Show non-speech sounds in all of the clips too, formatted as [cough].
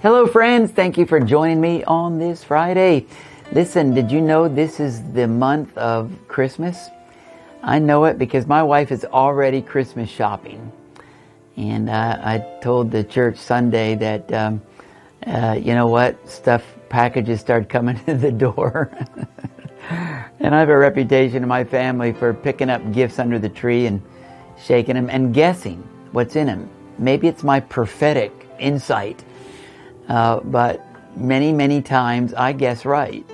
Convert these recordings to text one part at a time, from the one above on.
Hello, friends. Thank you for joining me on this Friday. Listen, did you know this is the month of Christmas? I know it because my wife is already Christmas shopping. And uh, I told the church Sunday that, um, uh, you know what, stuff, packages start coming [laughs] to the door. [laughs] and I have a reputation in my family for picking up gifts under the tree and shaking them and guessing what's in them. Maybe it's my prophetic insight uh, but many, many times I guess right.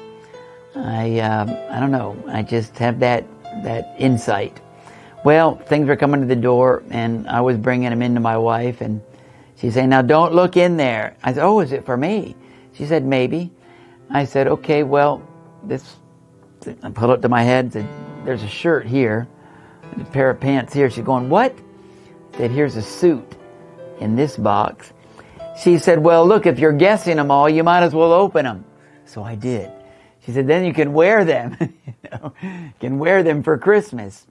I, um, I don't know. I just have that, that insight. Well, things were coming to the door and I was bringing them into my wife and she's saying, now don't look in there. I said, oh, is it for me? She said, maybe. I said, okay, well, this, I pulled it to my head, and said, there's a shirt here, a pair of pants here. She's going, what? I said, here's a suit in this box she said, well, look, if you're guessing them all, you might as well open them. So I did. She said, then you can wear them. [laughs] you know, can wear them for Christmas.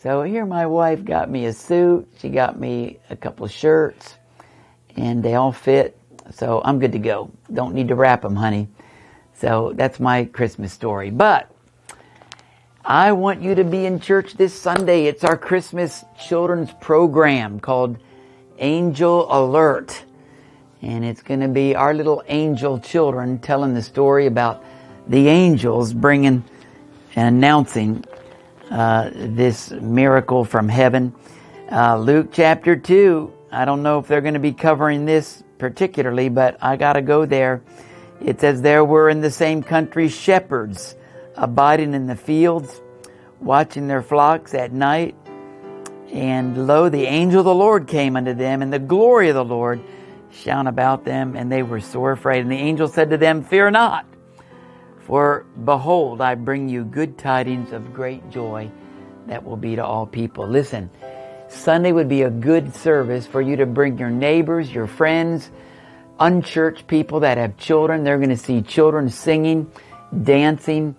So here my wife got me a suit. She got me a couple of shirts and they all fit. So I'm good to go. Don't need to wrap them, honey. So that's my Christmas story. But I want you to be in church this Sunday. It's our Christmas children's program called Angel Alert and it's going to be our little angel children telling the story about the angels bringing and announcing uh, this miracle from heaven. Uh, Luke chapter 2, I don't know if they're going to be covering this particularly, but I got to go there. It says, There were in the same country shepherds abiding in the fields, watching their flocks at night. And lo, the angel of the Lord came unto them, and the glory of the Lord shone about them, and they were sore afraid. And the angel said to them, Fear not, for behold, I bring you good tidings of great joy that will be to all people. Listen, Sunday would be a good service for you to bring your neighbors, your friends, unchurched people that have children. They're going to see children singing, dancing,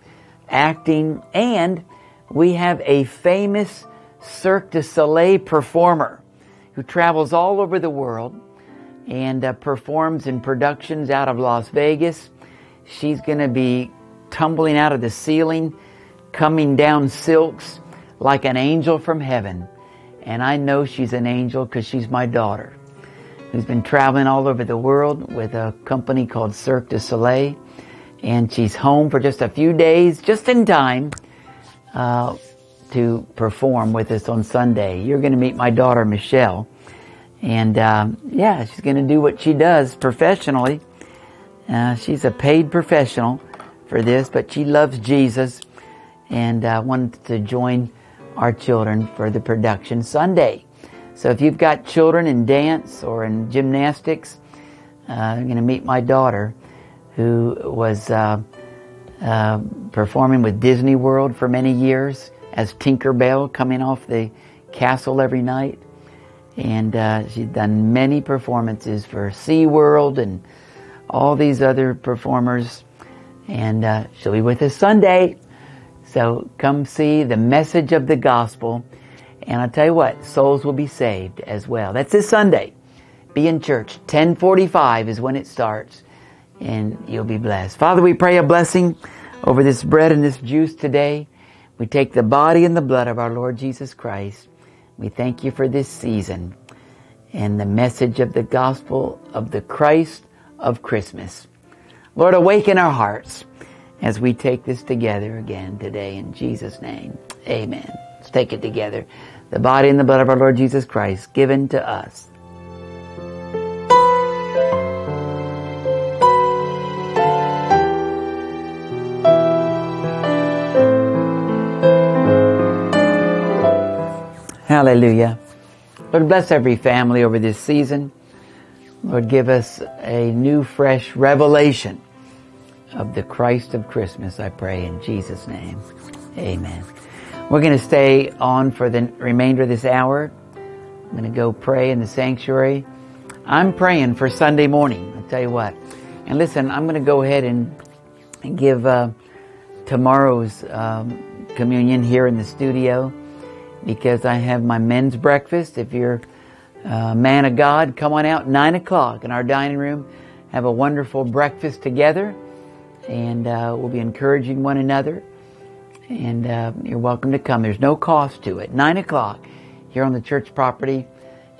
acting, and we have a famous Cirque du Soleil performer who travels all over the world and uh, performs in productions out of Las Vegas. She's going to be tumbling out of the ceiling, coming down silks like an angel from heaven. And I know she's an angel because she's my daughter, who's been traveling all over the world with a company called Cirque du Soleil. And she's home for just a few days, just in time uh, to perform with us on Sunday. You're going to meet my daughter, Michelle. And um, yeah, she's going to do what she does professionally. Uh, she's a paid professional for this, but she loves Jesus and uh, wanted to join our children for the production Sunday. So if you've got children in dance or in gymnastics, uh, I'm going to meet my daughter who was uh, uh, performing with Disney World for many years as Tinkerbell coming off the castle every night and uh, she's done many performances for SeaWorld and all these other performers. And uh, she'll be with us Sunday. So come see the message of the gospel. And I'll tell you what, souls will be saved as well. That's this Sunday. Be in church. 1045 is when it starts. And you'll be blessed. Father, we pray a blessing over this bread and this juice today. We take the body and the blood of our Lord Jesus Christ we thank you for this season and the message of the gospel of the Christ of Christmas. Lord, awaken our hearts as we take this together again today in Jesus' name. Amen. Let's take it together. The body and the blood of our Lord Jesus Christ given to us Hallelujah. Lord, bless every family over this season. Lord, give us a new, fresh revelation of the Christ of Christmas, I pray in Jesus' name. Amen. We're going to stay on for the remainder of this hour. I'm going to go pray in the sanctuary. I'm praying for Sunday morning. I'll tell you what. And listen, I'm going to go ahead and, and give uh, tomorrow's um, communion here in the studio because I have my men's breakfast. If you're a man of God, come on out 9 o'clock in our dining room. have a wonderful breakfast together, and uh, we'll be encouraging one another. And uh, you're welcome to come. There's no cost to it. Nine o'clock here on the church property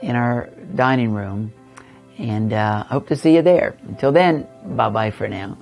in our dining room. And uh, hope to see you there. Until then, bye bye for now.